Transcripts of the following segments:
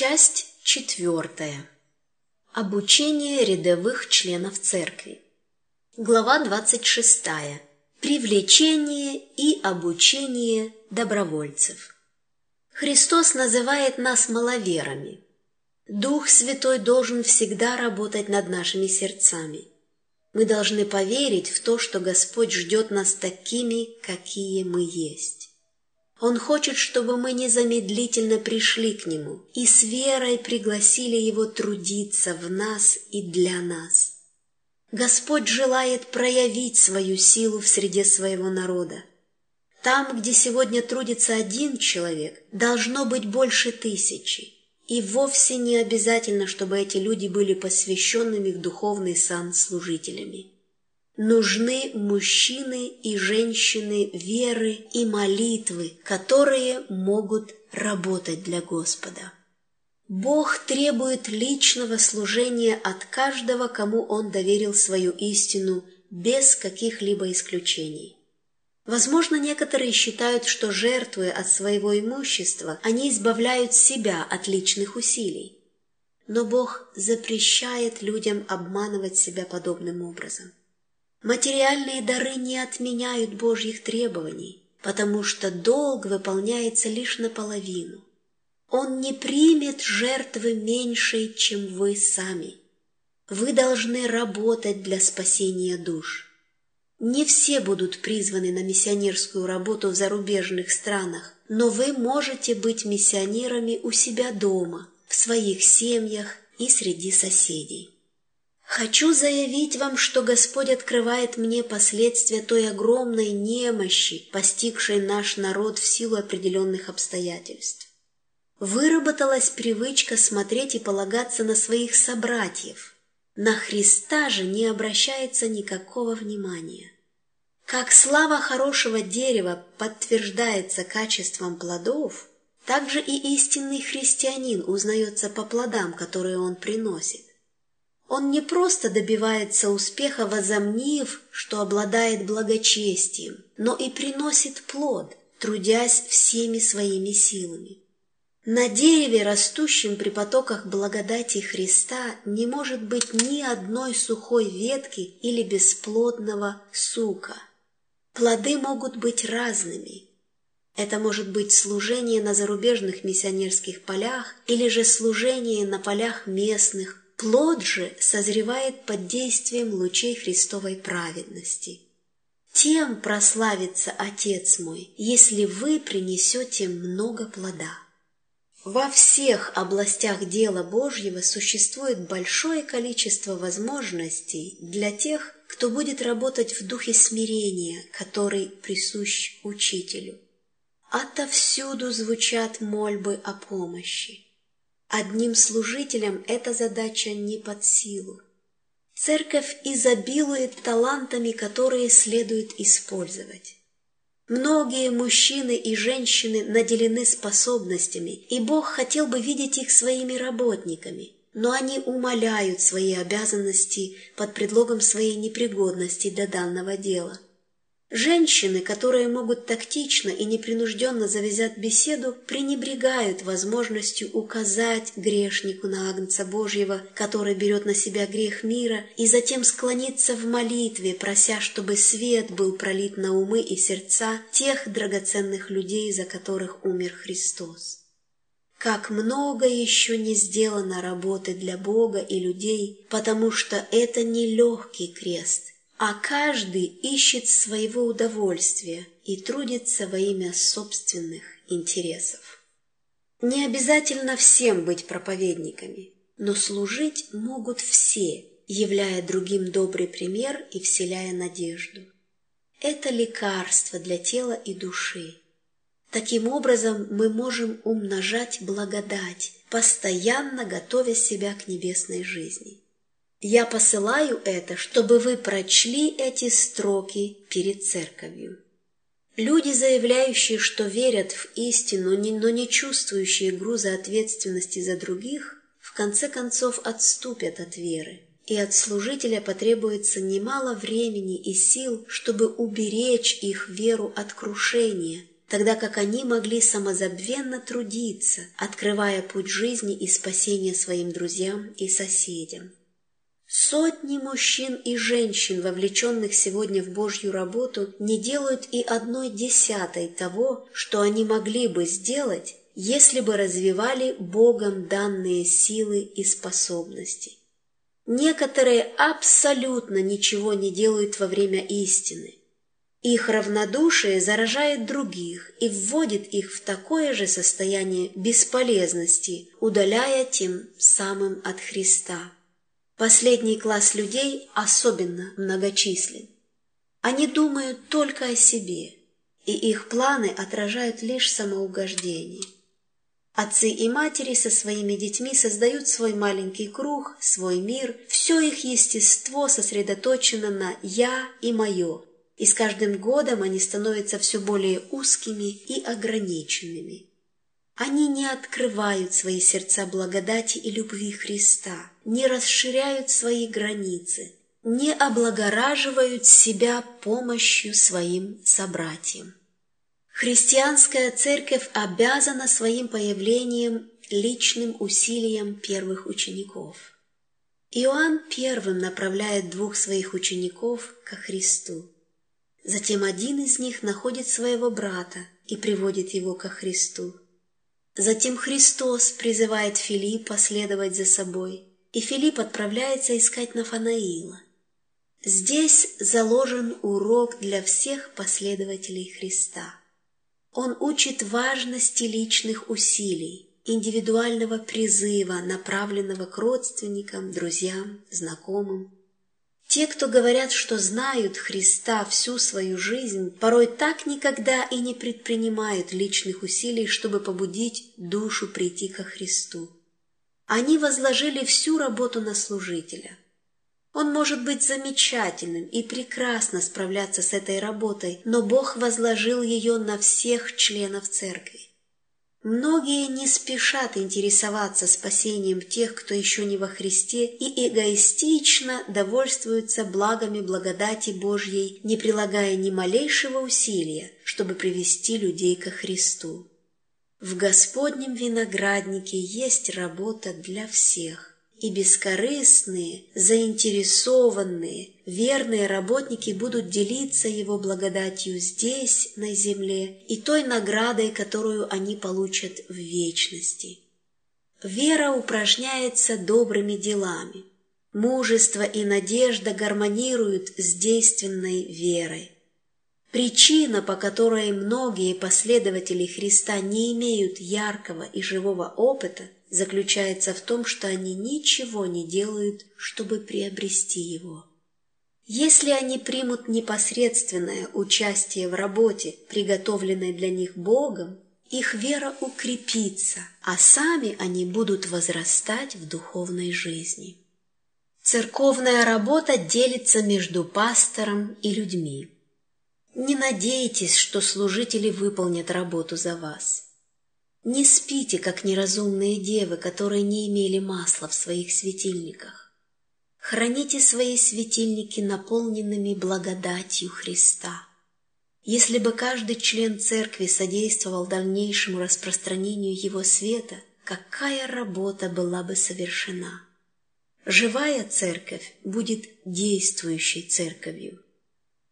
Часть четвертая. Обучение рядовых членов церкви. Глава 26. Привлечение и обучение добровольцев. Христос называет нас маловерами. Дух Святой должен всегда работать над нашими сердцами. Мы должны поверить в то, что Господь ждет нас такими, какие мы есть. Он хочет, чтобы мы незамедлительно пришли к Нему и с верой пригласили Его трудиться в нас и для нас. Господь желает проявить свою силу в среде своего народа. Там, где сегодня трудится один человек, должно быть больше тысячи. И вовсе не обязательно, чтобы эти люди были посвященными в духовный сан служителями. Нужны мужчины и женщины веры и молитвы, которые могут работать для Господа. Бог требует личного служения от каждого, кому Он доверил свою истину, без каких-либо исключений. Возможно, некоторые считают, что, жертвуя от своего имущества, они избавляют себя от личных усилий. Но Бог запрещает людям обманывать себя подобным образом. Материальные дары не отменяют Божьих требований, потому что долг выполняется лишь наполовину. Он не примет жертвы меньшей, чем вы сами. Вы должны работать для спасения душ. Не все будут призваны на миссионерскую работу в зарубежных странах, но вы можете быть миссионерами у себя дома, в своих семьях и среди соседей. Хочу заявить вам, что Господь открывает мне последствия той огромной немощи, постигшей наш народ в силу определенных обстоятельств. Выработалась привычка смотреть и полагаться на своих собратьев – на Христа же не обращается никакого внимания. Как слава хорошего дерева подтверждается качеством плодов, так же и истинный христианин узнается по плодам, которые он приносит. Он не просто добивается успеха, возомнив, что обладает благочестием, но и приносит плод, трудясь всеми своими силами. На дереве, растущем при потоках благодати Христа, не может быть ни одной сухой ветки или бесплодного сука. Плоды могут быть разными. Это может быть служение на зарубежных миссионерских полях или же служение на полях местных. Плод же созревает под действием лучей Христовой праведности. Тем прославится Отец мой, если вы принесете много плода. Во всех областях дела Божьего существует большое количество возможностей для тех, кто будет работать в духе смирения, который присущ учителю. Отовсюду звучат мольбы о помощи. Одним служителям эта задача не под силу. Церковь изобилует талантами, которые следует использовать. Многие мужчины и женщины наделены способностями, и Бог хотел бы видеть их своими работниками, но они умаляют свои обязанности под предлогом своей непригодности для данного дела – Женщины, которые могут тактично и непринужденно завязать беседу, пренебрегают возможностью указать грешнику на Агнца Божьего, который берет на себя грех мира, и затем склониться в молитве, прося, чтобы свет был пролит на умы и сердца тех драгоценных людей, за которых умер Христос. Как много еще не сделано работы для Бога и людей, потому что это не легкий крест – а каждый ищет своего удовольствия и трудится во имя собственных интересов. Не обязательно всем быть проповедниками, но служить могут все, являя другим добрый пример и вселяя надежду. Это лекарство для тела и души. Таким образом мы можем умножать благодать, постоянно готовя себя к небесной жизни. Я посылаю это, чтобы вы прочли эти строки перед церковью. Люди, заявляющие, что верят в истину, но не чувствующие груза ответственности за других, в конце концов отступят от веры, и от служителя потребуется немало времени и сил, чтобы уберечь их веру от крушения, тогда как они могли самозабвенно трудиться, открывая путь жизни и спасения своим друзьям и соседям. Сотни мужчин и женщин, вовлеченных сегодня в Божью работу, не делают и одной десятой того, что они могли бы сделать, если бы развивали Богом данные силы и способности. Некоторые абсолютно ничего не делают во время истины. Их равнодушие заражает других и вводит их в такое же состояние бесполезности, удаляя тем самым от Христа. Последний класс людей особенно многочислен. Они думают только о себе, и их планы отражают лишь самоугождение. Отцы и матери со своими детьми создают свой маленький круг, свой мир, все их естество сосредоточено на «я» и «моё», и с каждым годом они становятся все более узкими и ограниченными. Они не открывают свои сердца благодати и любви Христа, не расширяют свои границы, не облагораживают себя помощью своим собратьям. Христианская церковь обязана своим появлением личным усилием первых учеников. Иоанн первым направляет двух своих учеников ко Христу. Затем один из них находит своего брата и приводит его ко Христу. Затем Христос призывает Филиппа следовать за собой, и Филипп отправляется искать Нафанаила. Здесь заложен урок для всех последователей Христа. Он учит важности личных усилий, индивидуального призыва, направленного к родственникам, друзьям, знакомым. Те, кто говорят, что знают Христа всю свою жизнь, порой так никогда и не предпринимают личных усилий, чтобы побудить душу прийти ко Христу. Они возложили всю работу на служителя. Он может быть замечательным и прекрасно справляться с этой работой, но Бог возложил ее на всех членов церкви. Многие не спешат интересоваться спасением тех, кто еще не во Христе, и эгоистично довольствуются благами благодати Божьей, не прилагая ни малейшего усилия, чтобы привести людей ко Христу. В Господнем винограднике есть работа для всех и бескорыстные, заинтересованные, верные работники будут делиться Его благодатью здесь, на земле, и той наградой, которую они получат в вечности. Вера упражняется добрыми делами. Мужество и надежда гармонируют с действенной верой. Причина, по которой многие последователи Христа не имеют яркого и живого опыта – заключается в том, что они ничего не делают, чтобы приобрести его. Если они примут непосредственное участие в работе, приготовленной для них Богом, их вера укрепится, а сами они будут возрастать в духовной жизни. Церковная работа делится между пастором и людьми. Не надейтесь, что служители выполнят работу за вас. Не спите, как неразумные девы, которые не имели масла в своих светильниках. Храните свои светильники наполненными благодатью Христа. Если бы каждый член церкви содействовал дальнейшему распространению его света, какая работа была бы совершена? Живая церковь будет действующей церковью.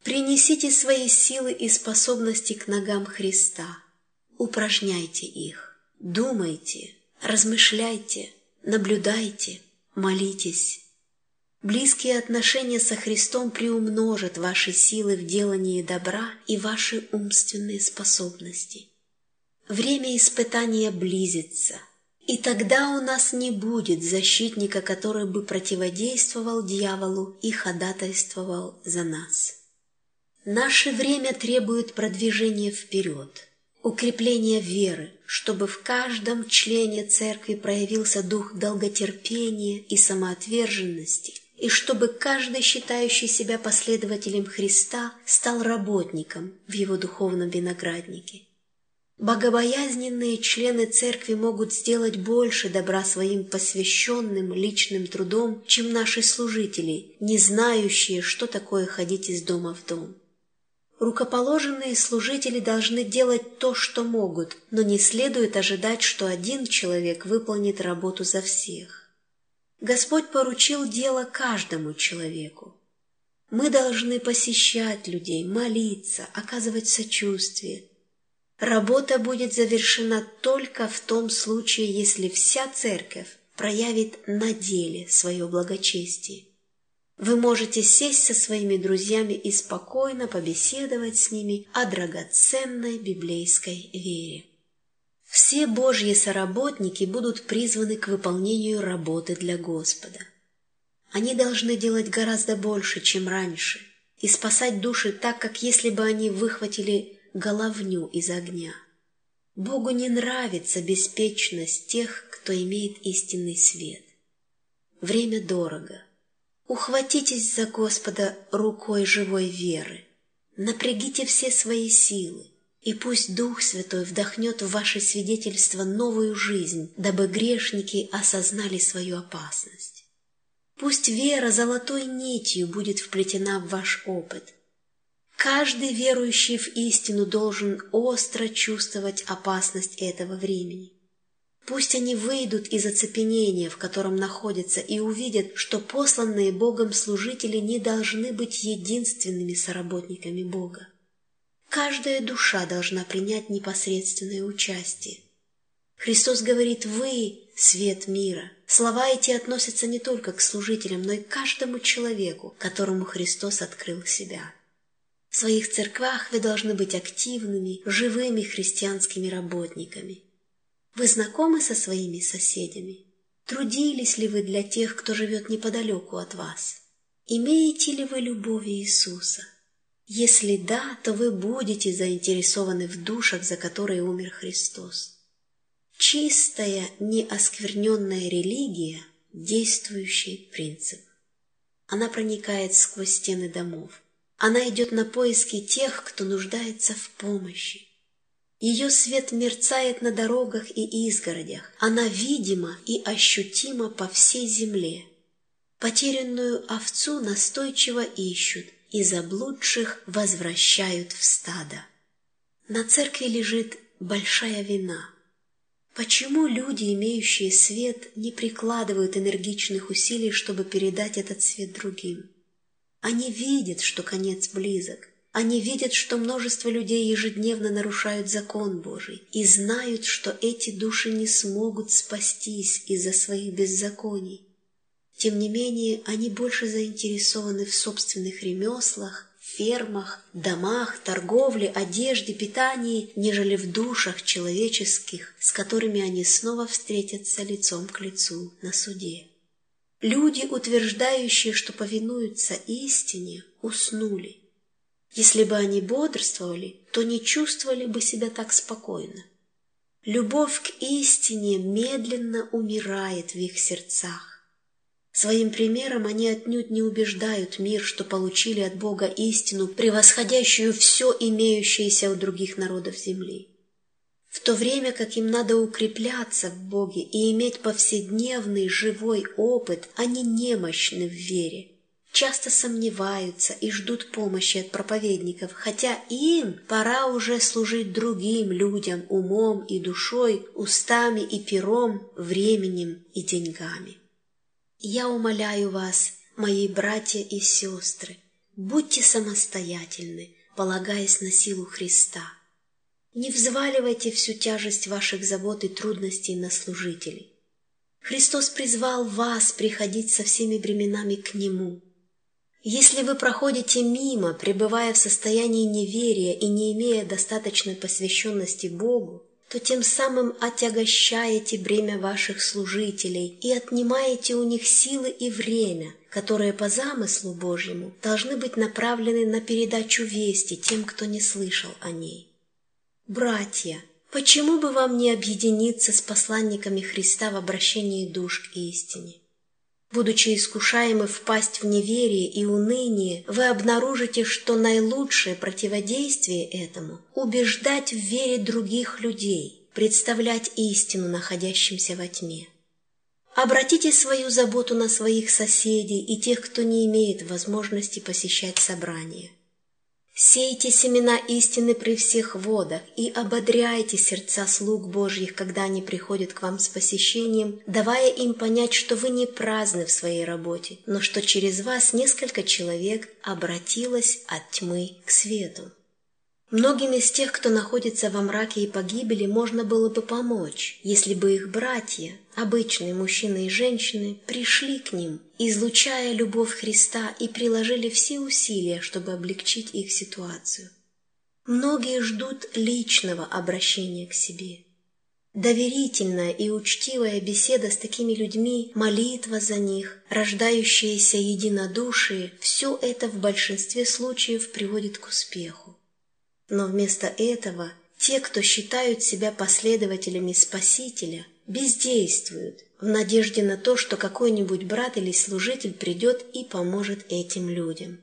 Принесите свои силы и способности к ногам Христа, упражняйте их. Думайте, размышляйте, наблюдайте, молитесь. Близкие отношения со Христом приумножат ваши силы в делании добра и ваши умственные способности. Время испытания близится, и тогда у нас не будет защитника, который бы противодействовал дьяволу и ходатайствовал за нас. Наше время требует продвижения вперед – укрепление веры, чтобы в каждом члене церкви проявился дух долготерпения и самоотверженности, и чтобы каждый, считающий себя последователем Христа, стал работником в его духовном винограднике. Богобоязненные члены церкви могут сделать больше добра своим посвященным личным трудом, чем наши служители, не знающие, что такое ходить из дома в дом. Рукоположенные служители должны делать то, что могут, но не следует ожидать, что один человек выполнит работу за всех. Господь поручил дело каждому человеку. Мы должны посещать людей, молиться, оказывать сочувствие. Работа будет завершена только в том случае, если вся церковь проявит на деле свое благочестие. Вы можете сесть со своими друзьями и спокойно побеседовать с ними о драгоценной библейской вере. Все Божьи соработники будут призваны к выполнению работы для Господа. Они должны делать гораздо больше, чем раньше, и спасать души так, как если бы они выхватили головню из огня. Богу не нравится беспечность тех, кто имеет истинный свет. Время дорого. Ухватитесь за Господа рукой живой веры. Напрягите все свои силы, и пусть Дух Святой вдохнет в ваше свидетельство новую жизнь, дабы грешники осознали свою опасность. Пусть вера золотой нитью будет вплетена в ваш опыт. Каждый верующий в истину должен остро чувствовать опасность этого времени. Пусть они выйдут из оцепенения, в котором находятся, и увидят, что посланные Богом служители не должны быть единственными соработниками Бога. Каждая душа должна принять непосредственное участие. Христос говорит «Вы – свет мира». Слова эти относятся не только к служителям, но и к каждому человеку, которому Христос открыл себя. В своих церквах вы должны быть активными, живыми христианскими работниками – вы знакомы со своими соседями? Трудились ли вы для тех, кто живет неподалеку от вас? Имеете ли вы любовь Иисуса? Если да, то вы будете заинтересованы в душах, за которые умер Христос. Чистая, неоскверненная религия – действующий принцип. Она проникает сквозь стены домов. Она идет на поиски тех, кто нуждается в помощи. Ее свет мерцает на дорогах и изгородях. Она видима и ощутима по всей земле. Потерянную овцу настойчиво ищут, и заблудших возвращают в стадо. На церкви лежит большая вина. Почему люди, имеющие свет, не прикладывают энергичных усилий, чтобы передать этот свет другим? Они видят, что конец близок – они видят, что множество людей ежедневно нарушают закон Божий и знают, что эти души не смогут спастись из-за своих беззаконий. Тем не менее, они больше заинтересованы в собственных ремеслах, фермах, домах, торговле, одежде, питании, нежели в душах человеческих, с которыми они снова встретятся лицом к лицу на суде. Люди, утверждающие, что повинуются истине, уснули – если бы они бодрствовали, то не чувствовали бы себя так спокойно. Любовь к истине медленно умирает в их сердцах. Своим примером они отнюдь не убеждают мир, что получили от Бога истину, превосходящую все имеющееся у других народов земли. В то время как им надо укрепляться в Боге и иметь повседневный живой опыт, они немощны в вере – часто сомневаются и ждут помощи от проповедников, хотя им пора уже служить другим людям умом и душой, устами и пером, временем и деньгами. Я умоляю вас, мои братья и сестры, будьте самостоятельны, полагаясь на силу Христа. Не взваливайте всю тяжесть ваших забот и трудностей на служителей. Христос призвал вас приходить со всеми бременами к Нему – если вы проходите мимо, пребывая в состоянии неверия и не имея достаточной посвященности Богу, то тем самым отягощаете бремя ваших служителей и отнимаете у них силы и время, которые по замыслу Божьему должны быть направлены на передачу вести тем, кто не слышал о ней. Братья, почему бы вам не объединиться с посланниками Христа в обращении душ к истине? Будучи искушаемы впасть в неверие и уныние, вы обнаружите, что наилучшее противодействие этому – убеждать в вере других людей, представлять истину находящимся во тьме. Обратите свою заботу на своих соседей и тех, кто не имеет возможности посещать собрания. Сейте семена истины при всех водах и ободряйте сердца слуг Божьих, когда они приходят к вам с посещением, давая им понять, что вы не праздны в своей работе, но что через вас несколько человек обратилось от тьмы к свету. Многим из тех, кто находится во мраке и погибели, можно было бы помочь, если бы их братья, обычные мужчины и женщины, пришли к ним, излучая любовь Христа и приложили все усилия, чтобы облегчить их ситуацию. Многие ждут личного обращения к себе. Доверительная и учтивая беседа с такими людьми, молитва за них, рождающееся единодушие – все это в большинстве случаев приводит к успеху. Но вместо этого те, кто считают себя последователями Спасителя, бездействуют в надежде на то, что какой-нибудь брат или служитель придет и поможет этим людям.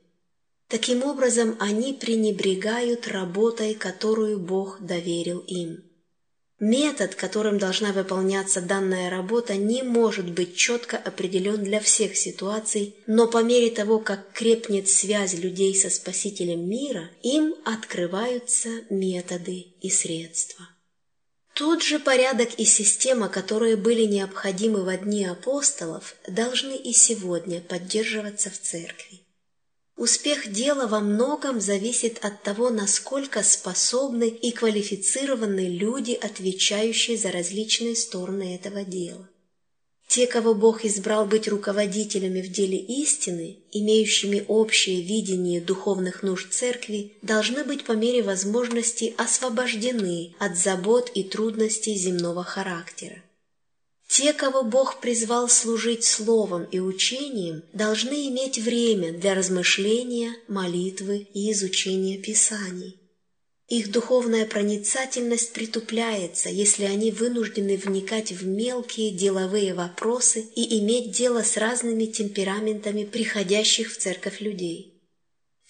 Таким образом, они пренебрегают работой, которую Бог доверил им. Метод, которым должна выполняться данная работа, не может быть четко определен для всех ситуаций, но по мере того, как крепнет связь людей со Спасителем мира, им открываются методы и средства. Тот же порядок и система, которые были необходимы в дни апостолов, должны и сегодня поддерживаться в церкви. Успех дела во многом зависит от того, насколько способны и квалифицированы люди, отвечающие за различные стороны этого дела. Те, кого Бог избрал быть руководителями в деле истины, имеющими общее видение духовных нужд церкви, должны быть по мере возможности освобождены от забот и трудностей земного характера. Те, кого Бог призвал служить словом и учением, должны иметь время для размышления, молитвы и изучения Писаний. Их духовная проницательность притупляется, если они вынуждены вникать в мелкие деловые вопросы и иметь дело с разными темпераментами приходящих в церковь людей.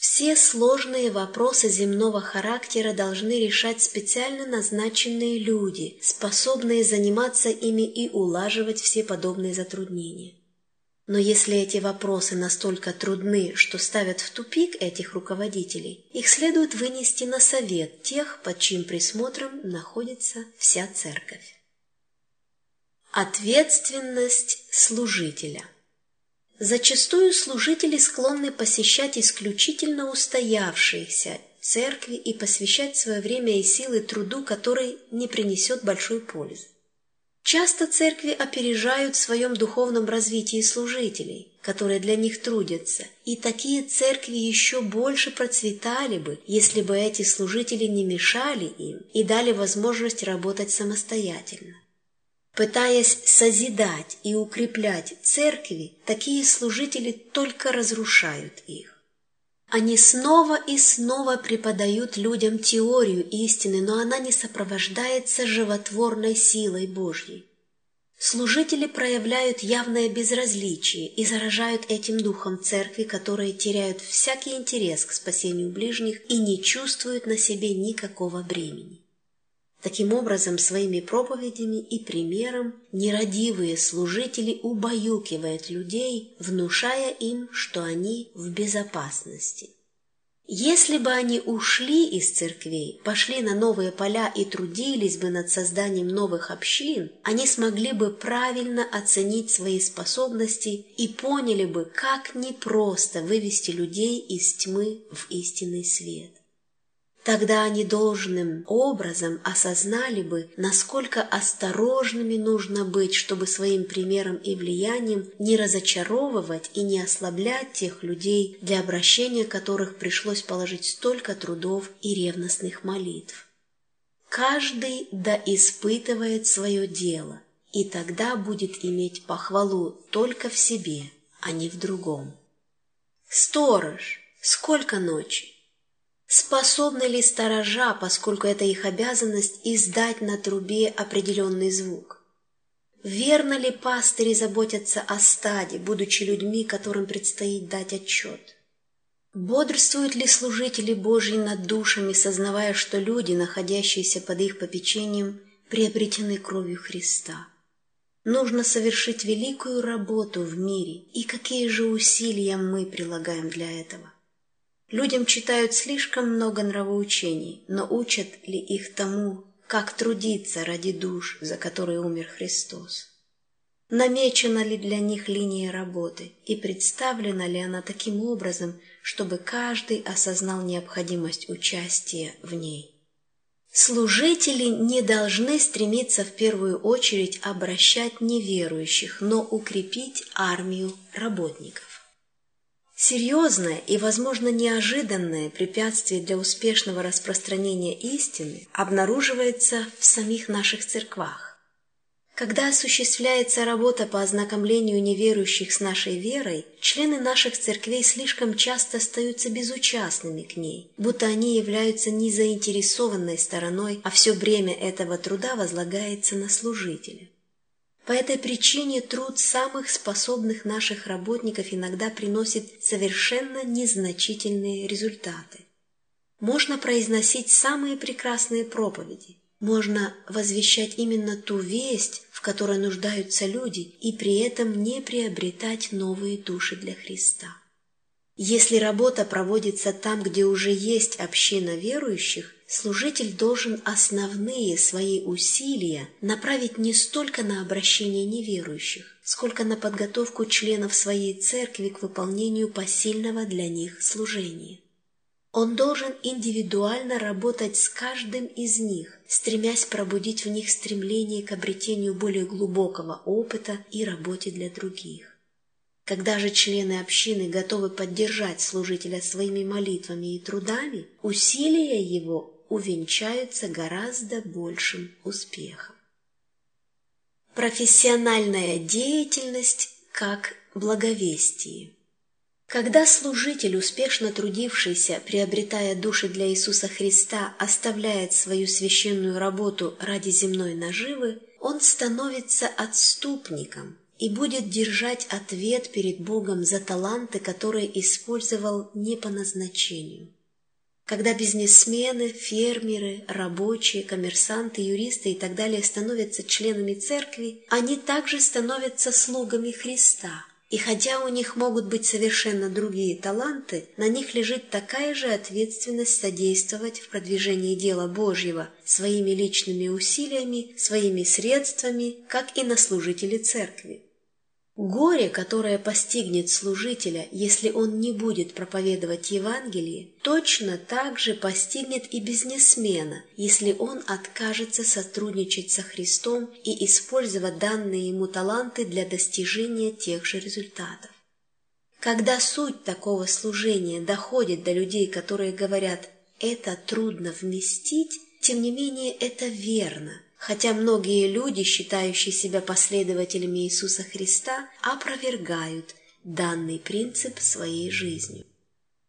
Все сложные вопросы земного характера должны решать специально назначенные люди, способные заниматься ими и улаживать все подобные затруднения. Но если эти вопросы настолько трудны, что ставят в тупик этих руководителей, их следует вынести на совет тех, под чьим присмотром находится вся церковь. Ответственность служителя Зачастую служители склонны посещать исключительно устоявшиеся церкви и посвящать свое время и силы труду, который не принесет большой пользы. Часто церкви опережают в своем духовном развитии служителей, которые для них трудятся, и такие церкви еще больше процветали бы, если бы эти служители не мешали им и дали возможность работать самостоятельно. Пытаясь созидать и укреплять церкви, такие служители только разрушают их. Они снова и снова преподают людям теорию истины, но она не сопровождается животворной силой Божьей. Служители проявляют явное безразличие и заражают этим духом церкви, которые теряют всякий интерес к спасению ближних и не чувствуют на себе никакого бремени. Таким образом, своими проповедями и примером нерадивые служители убаюкивают людей, внушая им, что они в безопасности. Если бы они ушли из церквей, пошли на новые поля и трудились бы над созданием новых общин, они смогли бы правильно оценить свои способности и поняли бы, как непросто вывести людей из тьмы в истинный свет. Тогда они должным образом осознали бы, насколько осторожными нужно быть, чтобы своим примером и влиянием не разочаровывать и не ослаблять тех людей, для обращения которых пришлось положить столько трудов и ревностных молитв. Каждый да испытывает свое дело, и тогда будет иметь похвалу только в себе, а не в другом. Сторож, сколько ночи? Способны ли сторожа, поскольку это их обязанность, издать на трубе определенный звук? Верно ли пастыри заботятся о стаде, будучи людьми, которым предстоит дать отчет? Бодрствуют ли служители Божьи над душами, сознавая, что люди, находящиеся под их попечением, приобретены кровью Христа? Нужно совершить великую работу в мире, и какие же усилия мы прилагаем для этого? Людям читают слишком много нравоучений, но учат ли их тому, как трудиться ради душ, за которые умер Христос? Намечена ли для них линия работы и представлена ли она таким образом, чтобы каждый осознал необходимость участия в ней? Служители не должны стремиться в первую очередь обращать неверующих, но укрепить армию работников. Серьезное и, возможно, неожиданное препятствие для успешного распространения истины обнаруживается в самих наших церквах. Когда осуществляется работа по ознакомлению неверующих с нашей верой, члены наших церквей слишком часто остаются безучастными к ней, будто они являются незаинтересованной стороной, а все бремя этого труда возлагается на служителя. По этой причине труд самых способных наших работников иногда приносит совершенно незначительные результаты. Можно произносить самые прекрасные проповеди, можно возвещать именно ту весть, в которой нуждаются люди, и при этом не приобретать новые души для Христа. Если работа проводится там, где уже есть община верующих, служитель должен основные свои усилия направить не столько на обращение неверующих, сколько на подготовку членов своей церкви к выполнению посильного для них служения. Он должен индивидуально работать с каждым из них, стремясь пробудить в них стремление к обретению более глубокого опыта и работе для других. Когда же члены общины готовы поддержать служителя своими молитвами и трудами, усилия его увенчаются гораздо большим успехом. Профессиональная деятельность как благовестие – когда служитель, успешно трудившийся, приобретая души для Иисуса Христа, оставляет свою священную работу ради земной наживы, он становится отступником и будет держать ответ перед Богом за таланты, которые использовал не по назначению. Когда бизнесмены, фермеры, рабочие, коммерсанты, юристы и так далее становятся членами церкви, они также становятся слугами Христа – и хотя у них могут быть совершенно другие таланты, на них лежит такая же ответственность содействовать в продвижении дела Божьего своими личными усилиями, своими средствами, как и на служителей церкви. Горе, которое постигнет служителя, если он не будет проповедовать Евангелие, точно так же постигнет и бизнесмена, если он откажется сотрудничать со Христом и использовать данные ему таланты для достижения тех же результатов. Когда суть такого служения доходит до людей, которые говорят «это трудно вместить», тем не менее это верно – хотя многие люди, считающие себя последователями Иисуса Христа, опровергают данный принцип своей жизнью.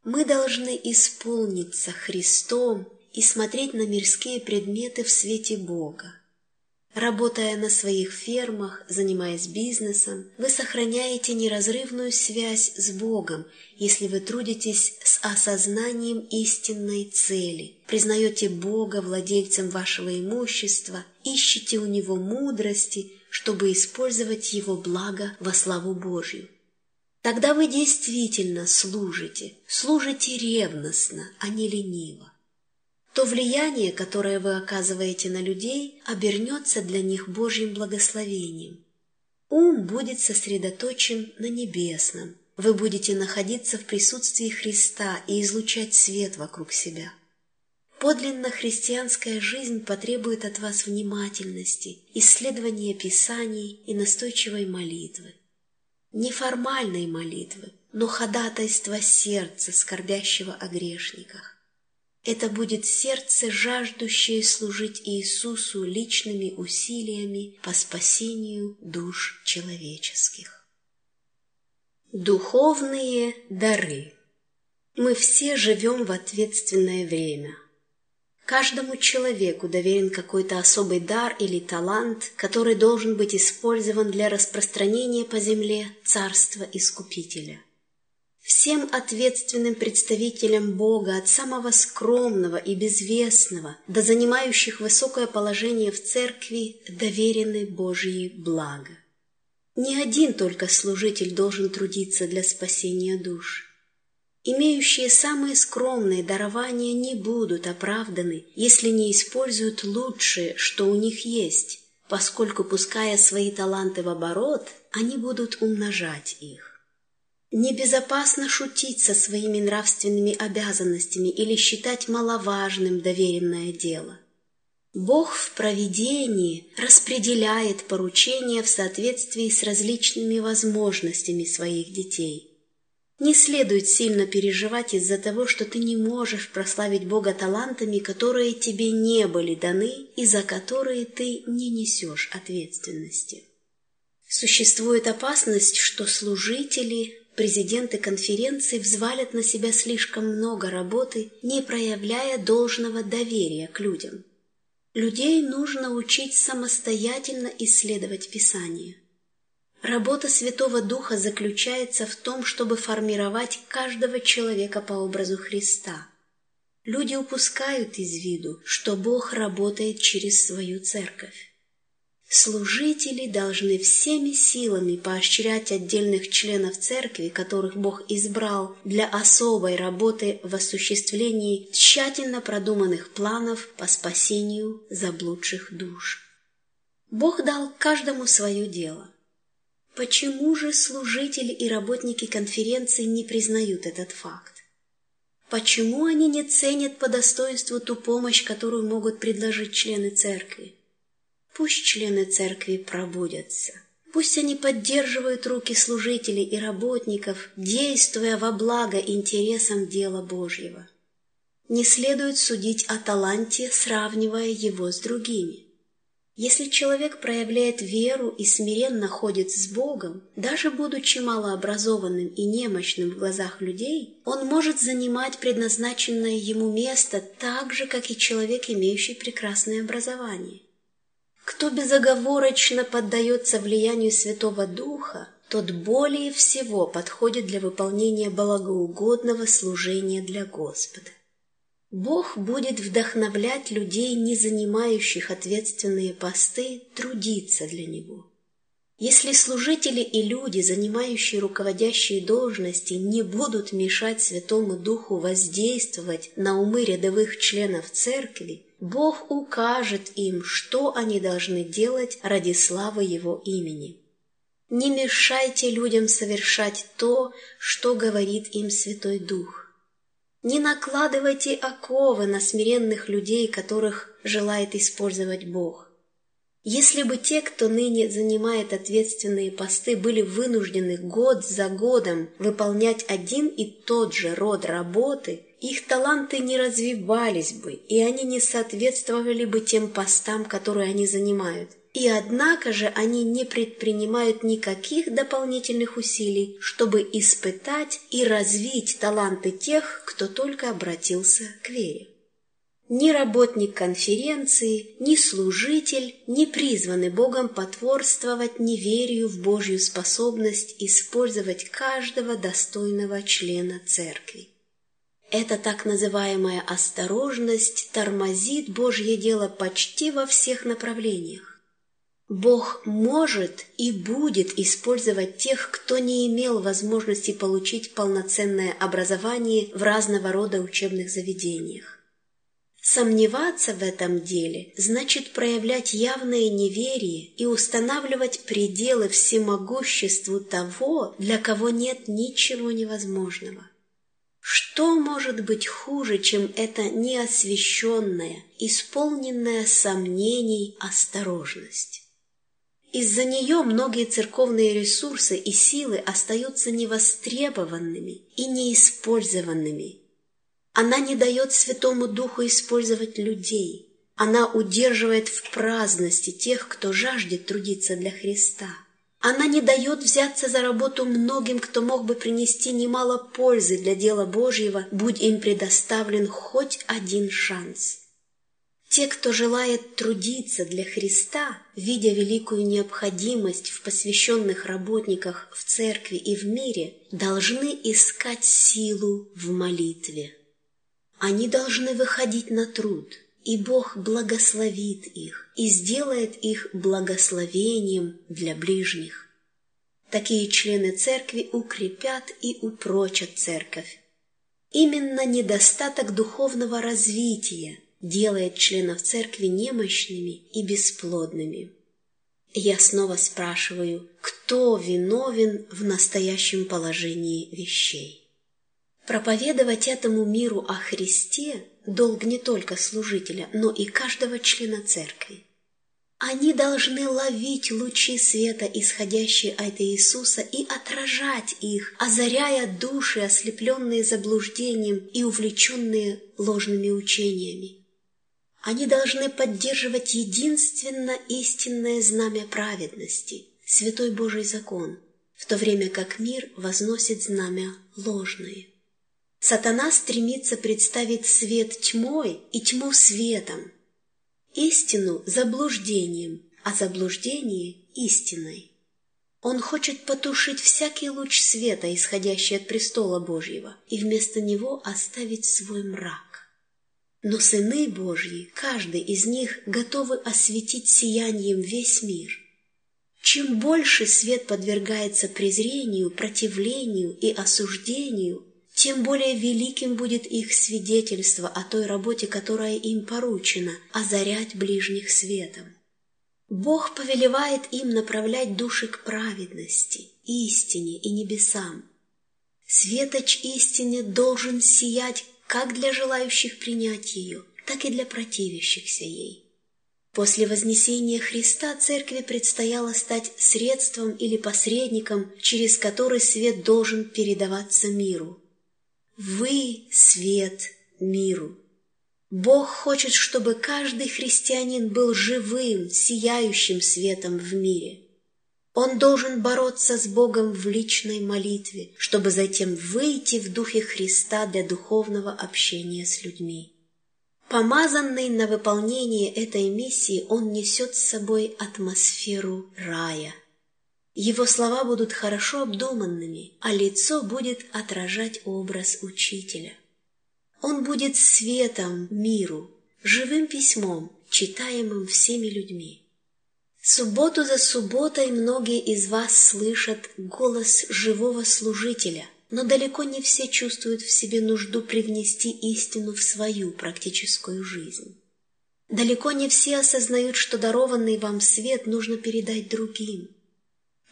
Мы должны исполниться Христом и смотреть на мирские предметы в свете Бога. Работая на своих фермах, занимаясь бизнесом, вы сохраняете неразрывную связь с Богом, если вы трудитесь с осознанием истинной цели, признаете Бога владельцем вашего имущества, ищете у Него мудрости, чтобы использовать Его благо во славу Божью. Тогда вы действительно служите, служите ревностно, а не лениво то влияние, которое вы оказываете на людей, обернется для них Божьим благословением. Ум будет сосредоточен на небесном. Вы будете находиться в присутствии Христа и излучать свет вокруг себя. Подлинно христианская жизнь потребует от вас внимательности, исследования Писаний и настойчивой молитвы. Неформальной молитвы, но ходатайства сердца, скорбящего о грешниках. Это будет сердце, жаждущее служить Иисусу личными усилиями по спасению душ человеческих. Духовные дары Мы все живем в ответственное время. Каждому человеку доверен какой-то особый дар или талант, который должен быть использован для распространения по земле Царства Искупителя – Всем ответственным представителям Бога, от самого скромного и безвестного до занимающих высокое положение в церкви, доверены Божьи блага. Не один только служитель должен трудиться для спасения душ. Имеющие самые скромные дарования не будут оправданы, если не используют лучшее, что у них есть, поскольку, пуская свои таланты в оборот, они будут умножать их. Небезопасно шутить со своими нравственными обязанностями или считать маловажным доверенное дело. Бог в провидении распределяет поручения в соответствии с различными возможностями своих детей – не следует сильно переживать из-за того, что ты не можешь прославить Бога талантами, которые тебе не были даны и за которые ты не несешь ответственности. Существует опасность, что служители, президенты конференции взвалят на себя слишком много работы, не проявляя должного доверия к людям. Людей нужно учить самостоятельно исследовать Писание. Работа Святого Духа заключается в том, чтобы формировать каждого человека по образу Христа. Люди упускают из виду, что Бог работает через свою церковь. Служители должны всеми силами поощрять отдельных членов церкви, которых Бог избрал для особой работы в осуществлении тщательно продуманных планов по спасению заблудших душ. Бог дал каждому свое дело. Почему же служители и работники конференции не признают этот факт? Почему они не ценят по достоинству ту помощь, которую могут предложить члены церкви? Пусть члены церкви пробудятся. Пусть они поддерживают руки служителей и работников, действуя во благо интересам дела Божьего. Не следует судить о таланте, сравнивая его с другими. Если человек проявляет веру и смиренно ходит с Богом, даже будучи малообразованным и немощным в глазах людей, он может занимать предназначенное ему место так же, как и человек, имеющий прекрасное образование. Кто безоговорочно поддается влиянию Святого Духа, тот более всего подходит для выполнения благоугодного служения для Господа. Бог будет вдохновлять людей, не занимающих ответственные посты, трудиться для Него. Если служители и люди, занимающие руководящие должности, не будут мешать Святому Духу воздействовать на умы рядовых членов церкви, Бог укажет им, что они должны делать ради славы Его имени. Не мешайте людям совершать то, что говорит им Святой Дух. Не накладывайте оковы на смиренных людей, которых желает использовать Бог. Если бы те, кто ныне занимает ответственные посты, были вынуждены год за годом выполнять один и тот же род работы, их таланты не развивались бы, и они не соответствовали бы тем постам, которые они занимают – и однако же они не предпринимают никаких дополнительных усилий, чтобы испытать и развить таланты тех, кто только обратился к вере. Ни работник конференции, ни служитель не призваны Богом потворствовать неверию в Божью способность использовать каждого достойного члена церкви. Эта так называемая осторожность тормозит Божье дело почти во всех направлениях. Бог может и будет использовать тех, кто не имел возможности получить полноценное образование в разного рода учебных заведениях. Сомневаться в этом деле значит проявлять явное неверие и устанавливать пределы всемогуществу того, для кого нет ничего невозможного. Что может быть хуже, чем эта неосвященная, исполненная сомнений осторожность? Из-за нее многие церковные ресурсы и силы остаются невостребованными и неиспользованными. Она не дает Святому Духу использовать людей. Она удерживает в праздности тех, кто жаждет трудиться для Христа. Она не дает взяться за работу многим, кто мог бы принести немало пользы для дела Божьего, будь им предоставлен хоть один шанс. Те, кто желает трудиться для Христа, видя великую необходимость в посвященных работниках в церкви и в мире, должны искать силу в молитве. Они должны выходить на труд, и Бог благословит их и сделает их благословением для ближних. Такие члены церкви укрепят и упрочат церковь, Именно недостаток духовного развития делает членов церкви немощными и бесплодными. Я снова спрашиваю, кто виновен в настоящем положении вещей? Проповедовать этому миру о Христе – долг не только служителя, но и каждого члена церкви. Они должны ловить лучи света, исходящие от Иисуса, и отражать их, озаряя души, ослепленные заблуждением и увлеченные ложными учениями. Они должны поддерживать единственно истинное знамя праведности, святой Божий закон, в то время как мир возносит знамя ложное. Сатана стремится представить свет тьмой и тьму светом, истину заблуждением, а заблуждение истиной. Он хочет потушить всякий луч света, исходящий от престола Божьего, и вместо него оставить свой мрак. Но сыны Божьи, каждый из них, готовы осветить сиянием весь мир. Чем больше свет подвергается презрению, противлению и осуждению, тем более великим будет их свидетельство о той работе, которая им поручена – озарять ближних светом. Бог повелевает им направлять души к праведности, истине и небесам. Светоч истины должен сиять как для желающих принять ее, так и для противящихся ей. После вознесения Христа церкви предстояло стать средством или посредником, через который свет должен передаваться миру. Вы – свет миру. Бог хочет, чтобы каждый христианин был живым, сияющим светом в мире. Он должен бороться с Богом в личной молитве, чтобы затем выйти в Духе Христа для духовного общения с людьми. Помазанный на выполнение этой миссии, он несет с собой атмосферу рая. Его слова будут хорошо обдуманными, а лицо будет отражать образ учителя. Он будет светом миру, живым письмом, читаемым всеми людьми. Субботу за субботой многие из вас слышат голос живого служителя, но далеко не все чувствуют в себе нужду привнести истину в свою практическую жизнь. Далеко не все осознают, что дарованный вам свет нужно передать другим.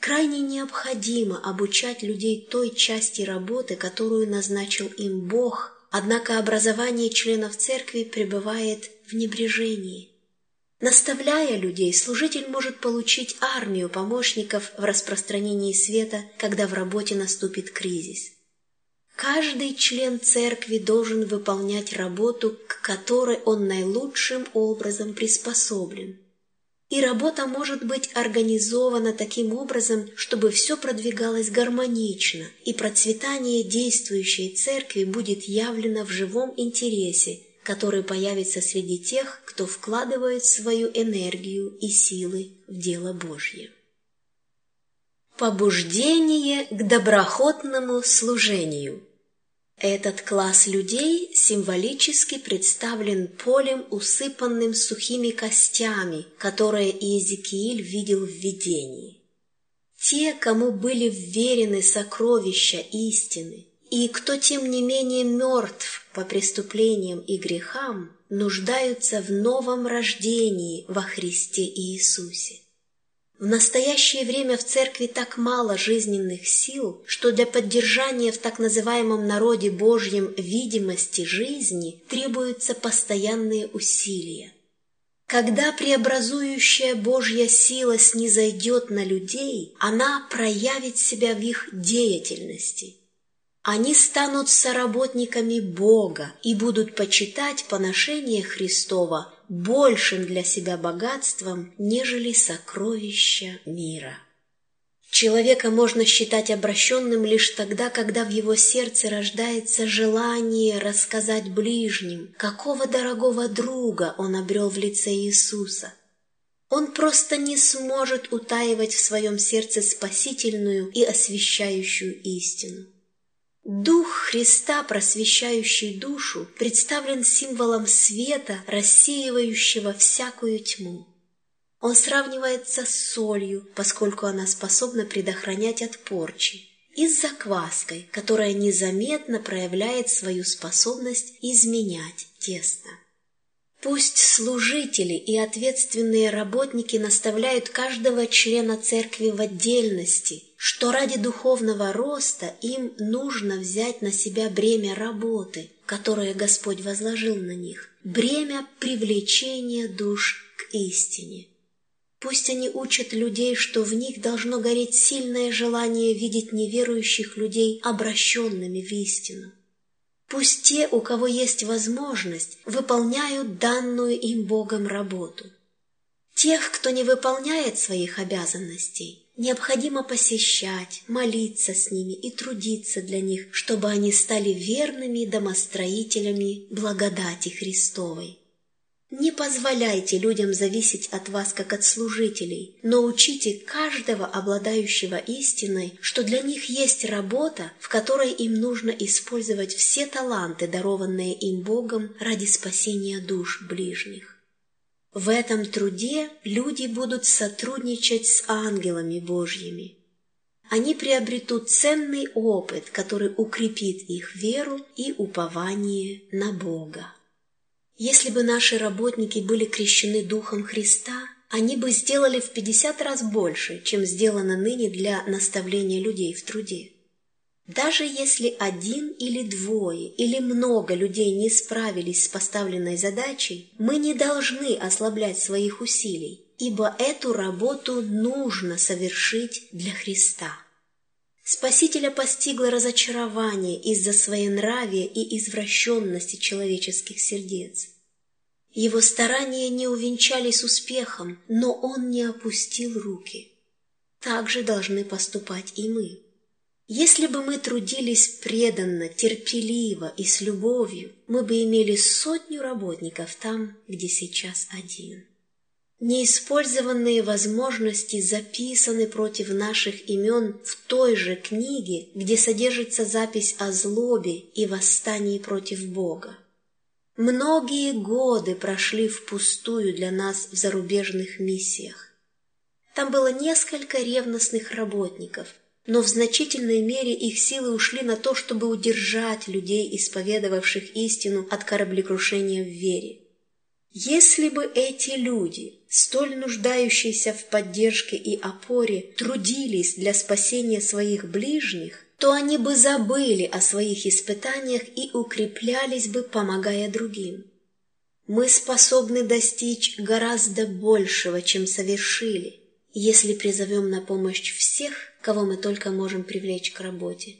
Крайне необходимо обучать людей той части работы, которую назначил им Бог, однако образование членов церкви пребывает в небрежении. Наставляя людей, служитель может получить армию помощников в распространении света, когда в работе наступит кризис. Каждый член церкви должен выполнять работу, к которой он наилучшим образом приспособлен. И работа может быть организована таким образом, чтобы все продвигалось гармонично, и процветание действующей церкви будет явлено в живом интересе – который появится среди тех, кто вкладывает свою энергию и силы в дело Божье. Побуждение к доброхотному служению. Этот класс людей символически представлен полем, усыпанным сухими костями, которое Иезекииль видел в видении. Те, кому были вверены сокровища истины, и кто, тем не менее, мертв по преступлениям и грехам, нуждаются в новом рождении во Христе Иисусе. В настоящее время в церкви так мало жизненных сил, что для поддержания в так называемом народе Божьем видимости жизни требуются постоянные усилия. Когда преобразующая Божья сила снизойдет на людей, она проявит себя в их деятельности – они станут соработниками Бога и будут почитать поношение Христова большим для себя богатством, нежели сокровища мира. Человека можно считать обращенным лишь тогда, когда в его сердце рождается желание рассказать ближним, какого дорогого друга он обрел в лице Иисуса. Он просто не сможет утаивать в своем сердце спасительную и освящающую истину. Дух Христа, просвещающий душу, представлен символом света, рассеивающего всякую тьму. Он сравнивается с солью, поскольку она способна предохранять от порчи, и с закваской, которая незаметно проявляет свою способность изменять тесто. Пусть служители и ответственные работники наставляют каждого члена церкви в отдельности, что ради духовного роста им нужно взять на себя бремя работы, которое Господь возложил на них, бремя привлечения душ к истине. Пусть они учат людей, что в них должно гореть сильное желание видеть неверующих людей обращенными в истину. Пусть те, у кого есть возможность, выполняют данную им Богом работу. Тех, кто не выполняет своих обязанностей, необходимо посещать, молиться с ними и трудиться для них, чтобы они стали верными домостроителями благодати Христовой. Не позволяйте людям зависеть от вас, как от служителей, но учите каждого, обладающего истиной, что для них есть работа, в которой им нужно использовать все таланты, дарованные им Богом ради спасения душ ближних. В этом труде люди будут сотрудничать с ангелами Божьими. Они приобретут ценный опыт, который укрепит их веру и упование на Бога. Если бы наши работники были крещены Духом Христа, они бы сделали в пятьдесят раз больше, чем сделано ныне для наставления людей в труде. Даже если один или двое или много людей не справились с поставленной задачей, мы не должны ослаблять своих усилий, ибо эту работу нужно совершить для Христа. Спасителя постигло разочарование из-за своенравия и извращенности человеческих сердец. Его старания не увенчались успехом, но он не опустил руки. Так же должны поступать и мы. Если бы мы трудились преданно, терпеливо и с любовью, мы бы имели сотню работников там, где сейчас один. Неиспользованные возможности записаны против наших имен в той же книге, где содержится запись о злобе и восстании против Бога. Многие годы прошли впустую для нас в зарубежных миссиях. Там было несколько ревностных работников, но в значительной мере их силы ушли на то, чтобы удержать людей, исповедовавших истину от кораблекрушения в вере. Если бы эти люди, столь нуждающиеся в поддержке и опоре, трудились для спасения своих ближних, то они бы забыли о своих испытаниях и укреплялись бы, помогая другим. Мы способны достичь гораздо большего, чем совершили, если призовем на помощь всех, кого мы только можем привлечь к работе.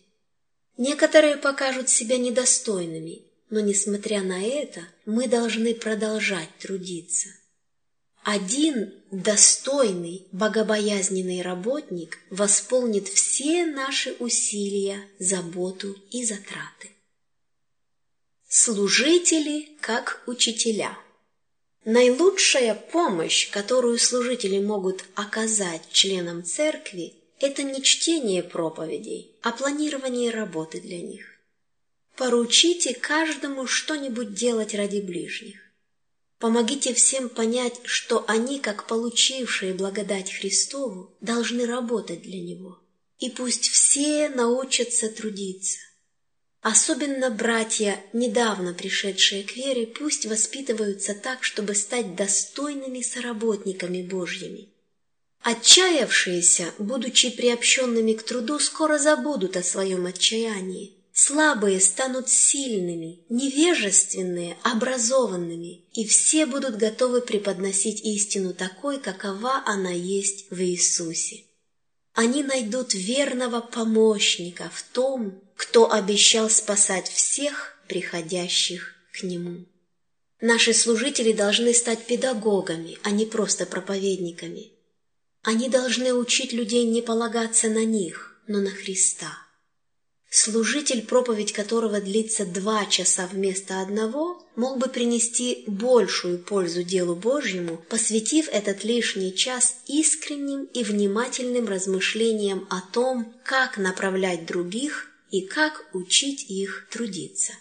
Некоторые покажут себя недостойными, но, несмотря на это, мы должны продолжать трудиться. Один достойный, богобоязненный работник восполнит все наши усилия, заботу и затраты. Служители как учителя. Наилучшая помощь, которую служители могут оказать членам церкви, это не чтение проповедей, а планирование работы для них. Поручите каждому что-нибудь делать ради ближних. Помогите всем понять, что они, как получившие благодать Христову, должны работать для Него. И пусть все научатся трудиться. Особенно братья, недавно пришедшие к вере, пусть воспитываются так, чтобы стать достойными соработниками Божьими. Отчаявшиеся, будучи приобщенными к труду, скоро забудут о своем отчаянии, Слабые станут сильными, невежественные – образованными, и все будут готовы преподносить истину такой, какова она есть в Иисусе. Они найдут верного помощника в том, кто обещал спасать всех приходящих к Нему. Наши служители должны стать педагогами, а не просто проповедниками. Они должны учить людей не полагаться на них, но на Христа. Служитель, проповедь которого длится два часа вместо одного, мог бы принести большую пользу делу Божьему, посвятив этот лишний час искренним и внимательным размышлениям о том, как направлять других и как учить их трудиться.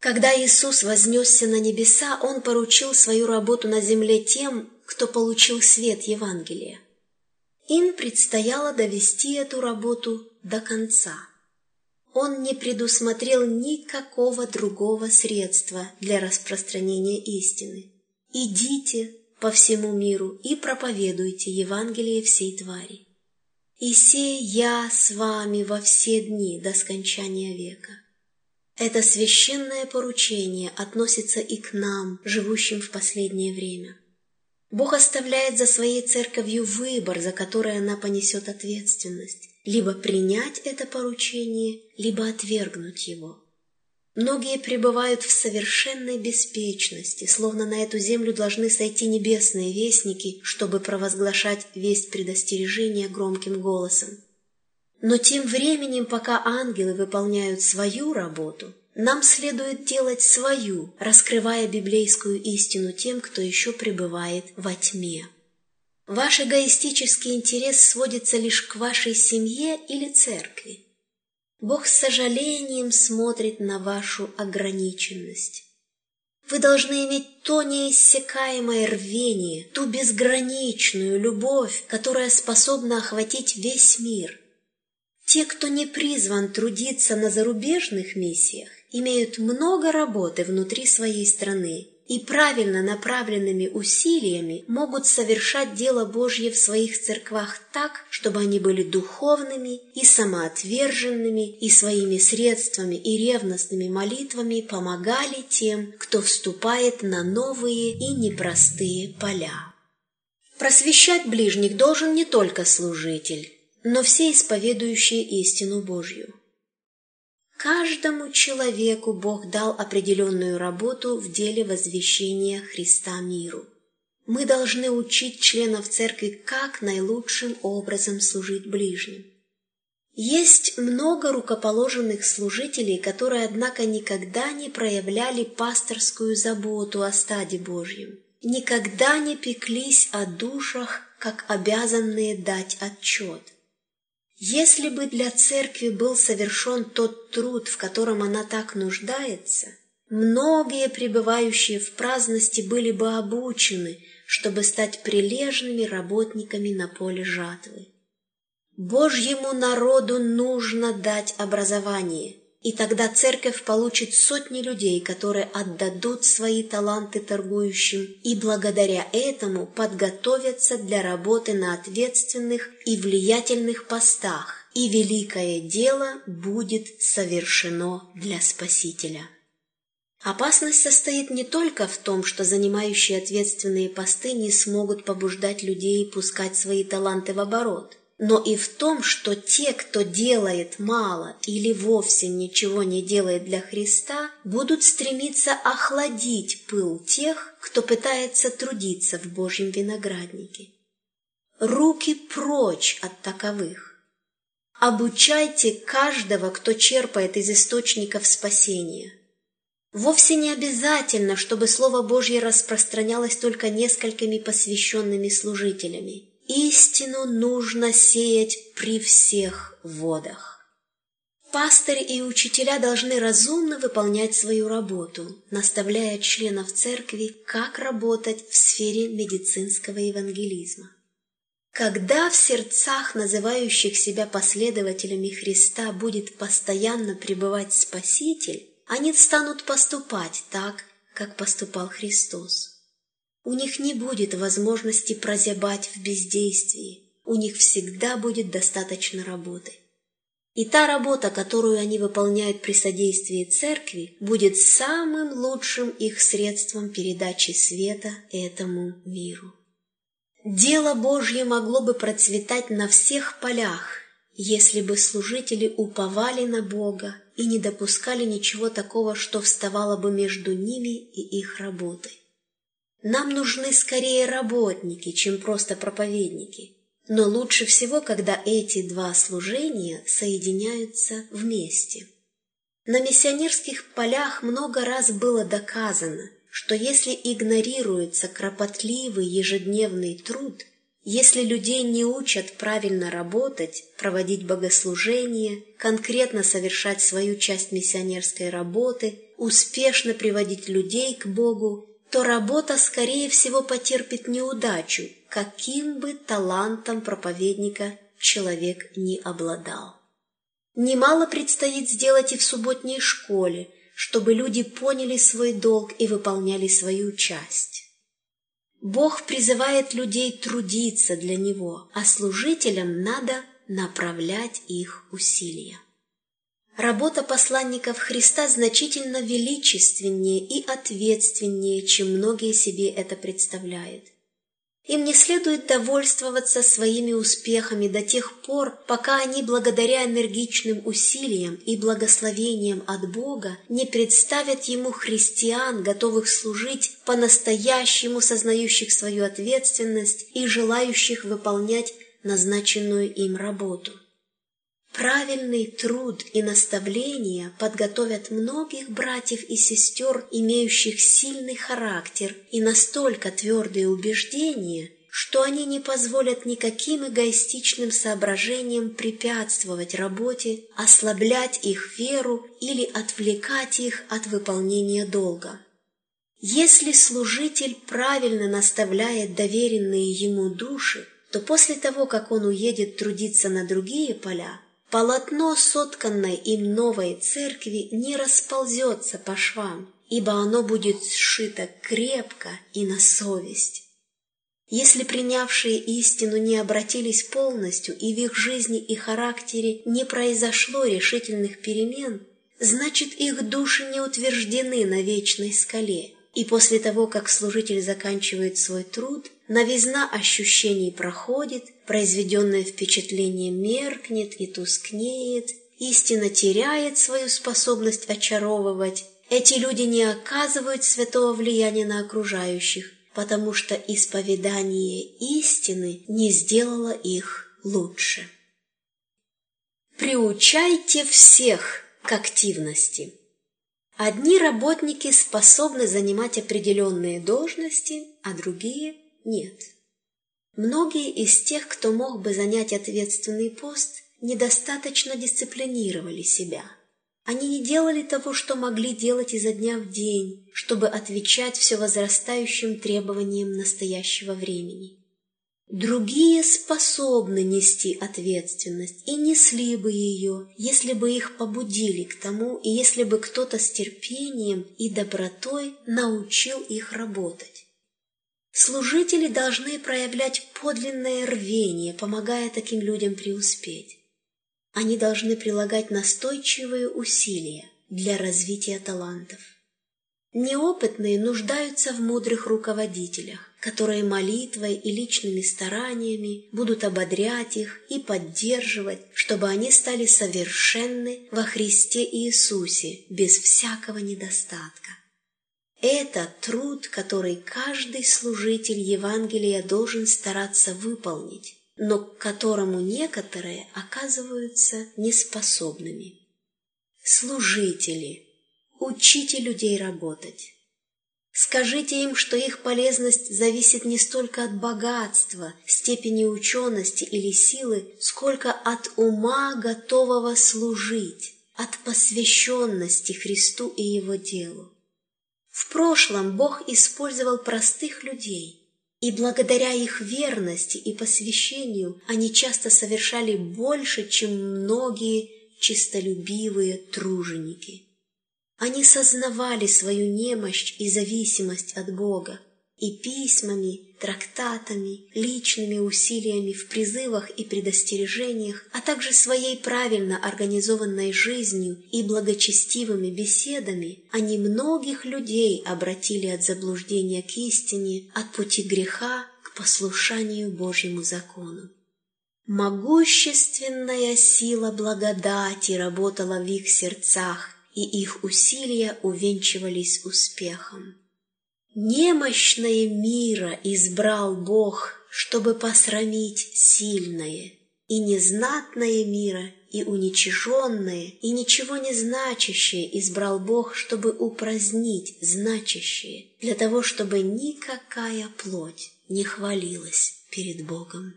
Когда Иисус вознесся на небеса, Он поручил свою работу на земле тем, кто получил свет Евангелия. Им предстояло довести эту работу до конца. Он не предусмотрел никакого другого средства для распространения истины. Идите по всему миру и проповедуйте Евангелие всей твари. И сей я с вами во все дни до скончания века. Это священное поручение относится и к нам, живущим в последнее время. Бог оставляет за своей церковью выбор, за который она понесет ответственность, либо принять это поручение, либо отвергнуть его. Многие пребывают в совершенной беспечности, словно на эту землю должны сойти небесные вестники, чтобы провозглашать весть предостережения громким голосом. Но тем временем, пока ангелы выполняют свою работу, нам следует делать свою, раскрывая библейскую истину тем, кто еще пребывает во тьме. Ваш эгоистический интерес сводится лишь к вашей семье или церкви. Бог с сожалением смотрит на вашу ограниченность. Вы должны иметь то неиссякаемое рвение, ту безграничную любовь, которая способна охватить весь мир. Те, кто не призван трудиться на зарубежных миссиях, имеют много работы внутри своей страны и правильно направленными усилиями могут совершать дело Божье в своих церквах так, чтобы они были духовными и самоотверженными, и своими средствами и ревностными молитвами помогали тем, кто вступает на новые и непростые поля. Просвещать ближних должен не только служитель, но все исповедующие истину Божью. Каждому человеку Бог дал определенную работу в деле возвещения Христа миру. Мы должны учить членов церкви, как наилучшим образом служить ближним. Есть много рукоположенных служителей, которые, однако, никогда не проявляли пасторскую заботу о стаде Божьем, никогда не пеклись о душах, как обязанные дать отчет. Если бы для церкви был совершен тот труд, в котором она так нуждается, многие пребывающие в праздности были бы обучены, чтобы стать прилежными работниками на поле жатвы. Божьему народу нужно дать образование – и тогда церковь получит сотни людей, которые отдадут свои таланты торгующим и благодаря этому подготовятся для работы на ответственных и влиятельных постах, и великое дело будет совершено для Спасителя. Опасность состоит не только в том, что занимающие ответственные посты не смогут побуждать людей пускать свои таланты в оборот – но и в том, что те, кто делает мало или вовсе ничего не делает для Христа, будут стремиться охладить пыл тех, кто пытается трудиться в Божьем винограднике. Руки прочь от таковых. Обучайте каждого, кто черпает из источников спасения. Вовсе не обязательно, чтобы Слово Божье распространялось только несколькими посвященными служителями. Истину нужно сеять при всех водах. Пастыри и учителя должны разумно выполнять свою работу, наставляя членов церкви, как работать в сфере медицинского евангелизма. Когда в сердцах называющих себя последователями Христа будет постоянно пребывать Спаситель, они станут поступать так, как поступал Христос. У них не будет возможности прозябать в бездействии, у них всегда будет достаточно работы. И та работа, которую они выполняют при содействии церкви, будет самым лучшим их средством передачи света этому миру. Дело Божье могло бы процветать на всех полях, если бы служители уповали на Бога и не допускали ничего такого, что вставало бы между ними и их работой. Нам нужны скорее работники, чем просто проповедники. Но лучше всего, когда эти два служения соединяются вместе. На миссионерских полях много раз было доказано, что если игнорируется кропотливый ежедневный труд, если людей не учат правильно работать, проводить богослужения, конкретно совершать свою часть миссионерской работы, успешно приводить людей к Богу, то работа, скорее всего, потерпит неудачу, каким бы талантом проповедника человек не обладал. Немало предстоит сделать и в субботней школе, чтобы люди поняли свой долг и выполняли свою часть. Бог призывает людей трудиться для Него, а служителям надо направлять их усилия. Работа посланников Христа значительно величественнее и ответственнее, чем многие себе это представляют. Им не следует довольствоваться своими успехами до тех пор, пока они благодаря энергичным усилиям и благословениям от Бога не представят Ему христиан, готовых служить, по-настоящему сознающих свою ответственность и желающих выполнять назначенную им работу. Правильный труд и наставления подготовят многих братьев и сестер, имеющих сильный характер и настолько твердые убеждения, что они не позволят никаким эгоистичным соображениям препятствовать работе, ослаблять их веру или отвлекать их от выполнения долга. Если служитель правильно наставляет доверенные ему души, то после того, как он уедет трудиться на другие поля, Полотно, сотканное им новой церкви, не расползется по швам, ибо оно будет сшито крепко и на совесть. Если принявшие истину не обратились полностью и в их жизни и характере не произошло решительных перемен, значит их души не утверждены на вечной скале, и после того, как служитель заканчивает свой труд, новизна ощущений проходит, произведенное впечатление меркнет и тускнеет, истина теряет свою способность очаровывать. Эти люди не оказывают святого влияния на окружающих, потому что исповедание истины не сделало их лучше. Приучайте всех к активности. Одни работники способны занимать определенные должности, а другие – нет. Многие из тех, кто мог бы занять ответственный пост, недостаточно дисциплинировали себя. Они не делали того, что могли делать изо дня в день, чтобы отвечать все возрастающим требованиям настоящего времени. Другие способны нести ответственность и несли бы ее, если бы их побудили к тому и если бы кто-то с терпением и добротой научил их работать. Служители должны проявлять подлинное рвение, помогая таким людям преуспеть. Они должны прилагать настойчивые усилия для развития талантов. Неопытные нуждаются в мудрых руководителях, которые молитвой и личными стараниями будут ободрять их и поддерживать, чтобы они стали совершенны во Христе Иисусе без всякого недостатка. Это труд, который каждый служитель Евангелия должен стараться выполнить, но к которому некоторые оказываются неспособными. Служители – Учите людей работать. Скажите им, что их полезность зависит не столько от богатства, степени учености или силы, сколько от ума, готового служить, от посвященности Христу и Его делу. В прошлом Бог использовал простых людей, и благодаря их верности и посвящению они часто совершали больше, чем многие чистолюбивые труженики. Они сознавали свою немощь и зависимость от Бога, и письмами, трактатами, личными усилиями в призывах и предостережениях, а также своей правильно организованной жизнью и благочестивыми беседами они многих людей обратили от заблуждения к истине, от пути греха к послушанию Божьему закону. Могущественная сила благодати работала в их сердцах, и их усилия увенчивались успехом. Немощное мира избрал Бог, чтобы посрамить сильное, и незнатное мира, и уничиженное, и ничего не значащее избрал Бог, чтобы упразднить значащее, для того, чтобы никакая плоть не хвалилась перед Богом.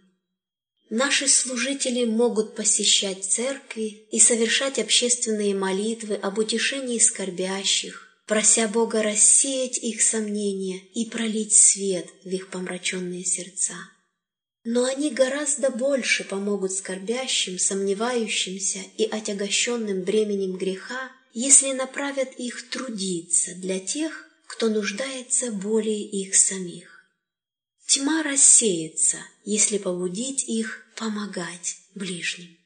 Наши служители могут посещать церкви и совершать общественные молитвы об утешении скорбящих, прося Бога рассеять их сомнения и пролить свет в их помраченные сердца. Но они гораздо больше помогут скорбящим, сомневающимся и отягощенным бременем греха, если направят их трудиться для тех, кто нуждается более их самих. Тьма рассеется, если побудить их помогать ближним.